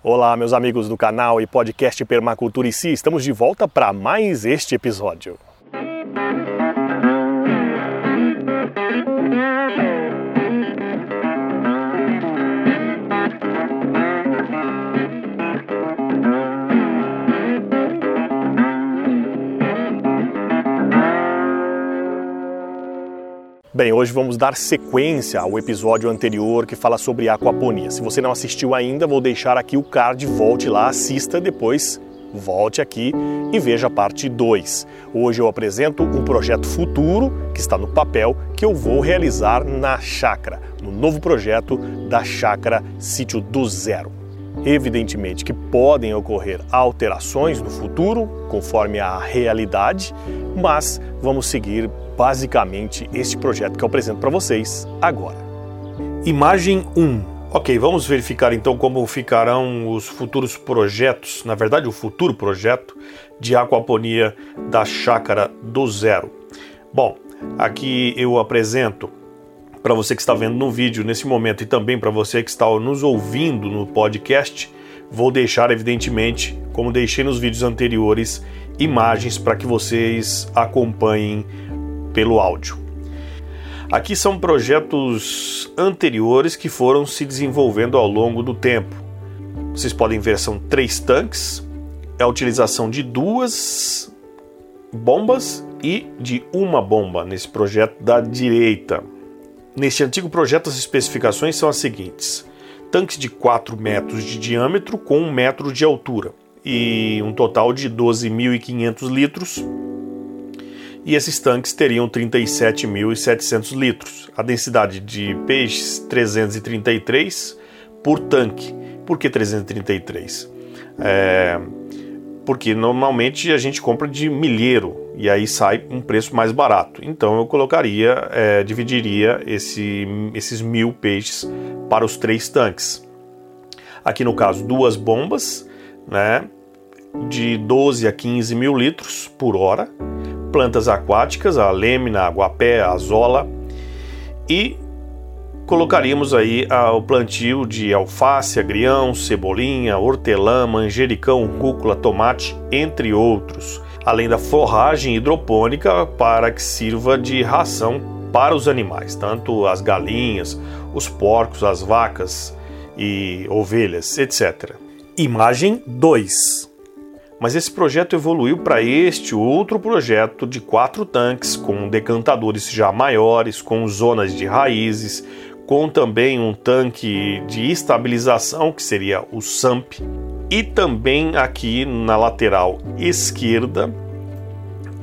Olá, meus amigos do canal e podcast Permacultura e Si, estamos de volta para mais este episódio. Bem, hoje vamos dar sequência ao episódio anterior que fala sobre aquaponia. Se você não assistiu ainda, vou deixar aqui o card, volte lá, assista depois, volte aqui e veja a parte 2. Hoje eu apresento um projeto futuro que está no papel que eu vou realizar na chácara, no novo projeto da chácara Sítio do Zero. Evidentemente que podem ocorrer alterações no futuro, conforme a realidade, mas vamos seguir basicamente este projeto que eu apresento para vocês agora. Imagem 1. Ok, vamos verificar então como ficarão os futuros projetos, na verdade o futuro projeto de aquaponia da chácara do zero. Bom, aqui eu apresento para você que está vendo no vídeo nesse momento e também para você que está nos ouvindo no podcast, vou deixar evidentemente, como deixei nos vídeos anteriores, imagens para que vocês acompanhem pelo áudio. Aqui são projetos anteriores que foram se desenvolvendo ao longo do tempo. Vocês podem ver, são três tanques, é a utilização de duas bombas e de uma bomba nesse projeto da direita. Neste antigo projeto, as especificações são as seguintes: tanques de 4 metros de diâmetro com 1 metro de altura e um total de 12.500 litros. E esses tanques teriam 37.700 litros. A densidade de peixes 333 por tanque. Por que 333? É, porque normalmente a gente compra de milheiro e aí sai um preço mais barato. Então eu colocaria, é, dividiria esse, esses mil peixes para os três tanques. Aqui no caso, duas bombas, né, de 12 a 15 mil litros por hora, plantas aquáticas, a lêmina, a aguapé, a azola e colocaríamos aí o plantio de alface, agrião, cebolinha, hortelã, manjericão, cúcula, tomate, entre outros, além da forragem hidropônica para que sirva de ração para os animais, tanto as galinhas, os porcos, as vacas e ovelhas, etc. Imagem 2. Mas esse projeto evoluiu para este outro projeto de quatro tanques com decantadores já maiores, com zonas de raízes, com também um tanque de estabilização, que seria o SAMP, e também aqui na lateral esquerda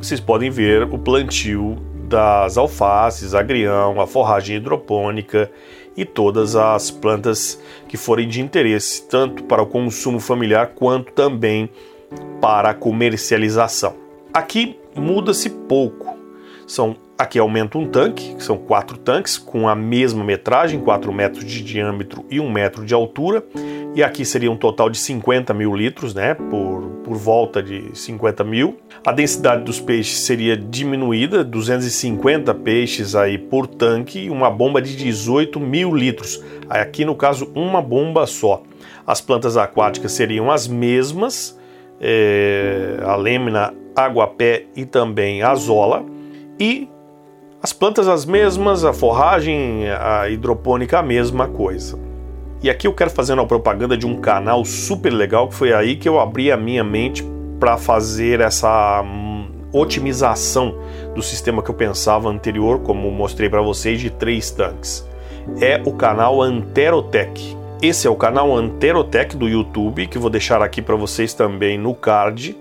vocês podem ver o plantio das alfaces, agrião, a forragem hidropônica e todas as plantas que forem de interesse, tanto para o consumo familiar quanto também para a comercialização. Aqui muda-se pouco. São Aqui aumenta um tanque, que são quatro tanques com a mesma metragem, 4 metros de diâmetro e 1 metro de altura. E aqui seria um total de 50 mil litros, né? Por, por volta de 50 mil. A densidade dos peixes seria diminuída, 250 peixes aí por tanque uma bomba de 18 mil litros. Aqui no caso, uma bomba só. As plantas aquáticas seriam as mesmas, é, a lêmina, aguapé e também a zola. E as plantas as mesmas, a forragem, a hidropônica a mesma coisa. E aqui eu quero fazer uma propaganda de um canal super legal que foi aí que eu abri a minha mente para fazer essa hum, otimização do sistema que eu pensava anterior, como mostrei para vocês, de três tanques. É o canal Anterotech. Esse é o canal Anterotech do YouTube, que vou deixar aqui para vocês também no card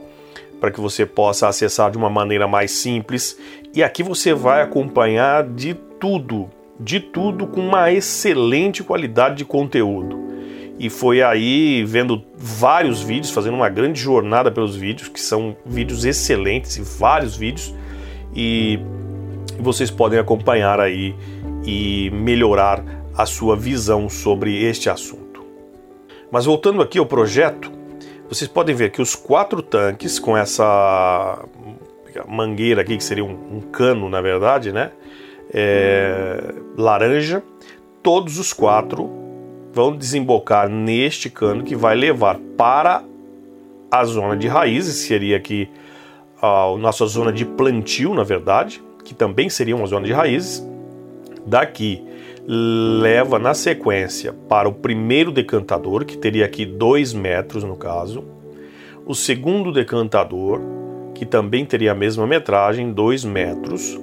para que você possa acessar de uma maneira mais simples. E aqui você vai acompanhar de tudo, de tudo com uma excelente qualidade de conteúdo. E foi aí vendo vários vídeos, fazendo uma grande jornada pelos vídeos, que são vídeos excelentes e vários vídeos, e vocês podem acompanhar aí e melhorar a sua visão sobre este assunto. Mas voltando aqui ao projeto, vocês podem ver que os quatro tanques com essa mangueira aqui, que seria um, um cano na verdade, né? É, laranja, todos os quatro vão desembocar neste cano que vai levar para a zona de raízes, seria aqui a nossa zona de plantio, na verdade, que também seria uma zona de raízes. Daqui leva na sequência para o primeiro decantador, que teria aqui 2 metros no caso, o segundo decantador, que também teria a mesma metragem, 2 metros,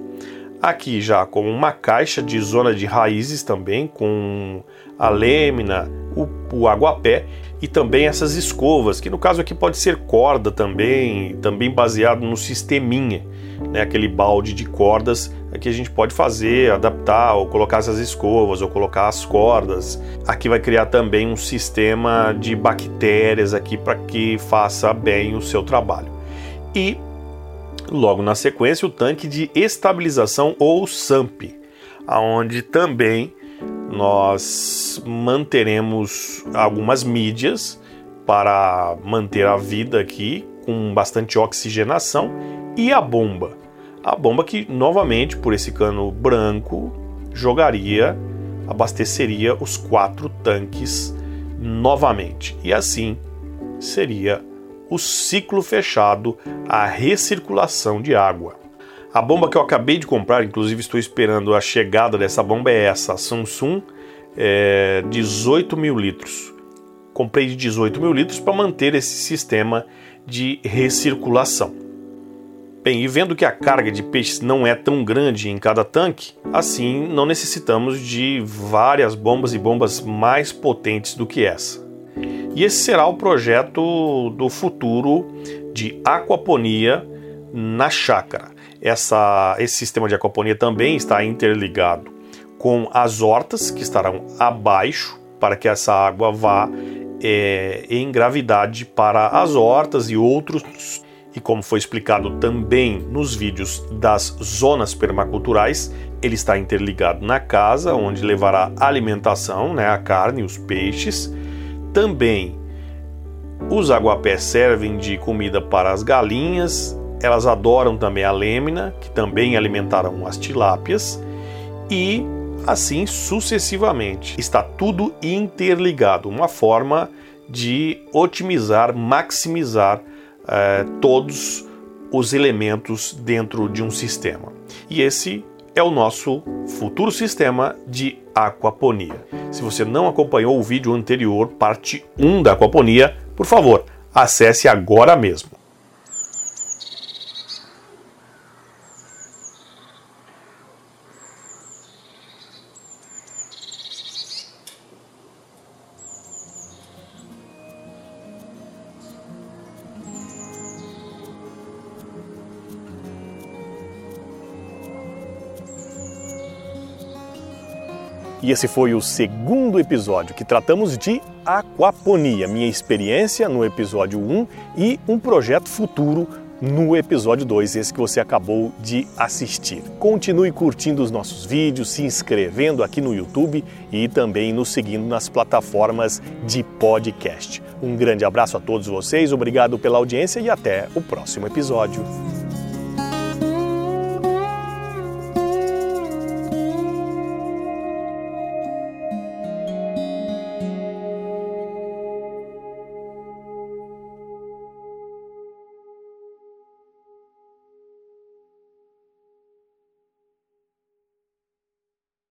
aqui já com uma caixa de zona de raízes também, com a lâmina, o, o aguapé e também essas escovas, que no caso aqui pode ser corda também, também baseado no sisteminha, né, aquele balde de cordas que a gente pode fazer, adaptar ou colocar essas escovas ou colocar as cordas. Aqui vai criar também um sistema de bactérias aqui para que faça bem o seu trabalho. E logo na sequência o tanque de estabilização ou SAMP, aonde também nós manteremos algumas mídias para manter a vida aqui com bastante oxigenação e a bomba. A bomba que novamente por esse cano branco jogaria, abasteceria os quatro tanques novamente. E assim seria o ciclo fechado, a recirculação de água. A bomba que eu acabei de comprar, inclusive estou esperando a chegada dessa bomba, é essa, a Samsung é, 18 mil litros. Comprei de 18 mil litros para manter esse sistema de recirculação. Bem, e vendo que a carga de peixes não é tão grande em cada tanque, assim não necessitamos de várias bombas e bombas mais potentes do que essa. E esse será o projeto do futuro de aquaponia na chácara. Essa, esse sistema de aquaponia também está interligado com as hortas que estarão abaixo para que essa água vá é, em gravidade para as hortas e outros. E como foi explicado também nos vídeos das zonas permaculturais, ele está interligado na casa, onde levará alimentação, né, a carne, os peixes. Também os aguapés servem de comida para as galinhas elas adoram também a lêmina, que também alimentarão as tilápias, e assim sucessivamente. Está tudo interligado, uma forma de otimizar, maximizar eh, todos os elementos dentro de um sistema. E esse é o nosso futuro sistema de aquaponia. Se você não acompanhou o vídeo anterior, parte 1 da aquaponia, por favor, acesse agora mesmo. E esse foi o segundo episódio que tratamos de aquaponia, minha experiência no episódio 1 e um projeto futuro no episódio 2, esse que você acabou de assistir. Continue curtindo os nossos vídeos, se inscrevendo aqui no YouTube e também nos seguindo nas plataformas de podcast. Um grande abraço a todos vocês, obrigado pela audiência e até o próximo episódio.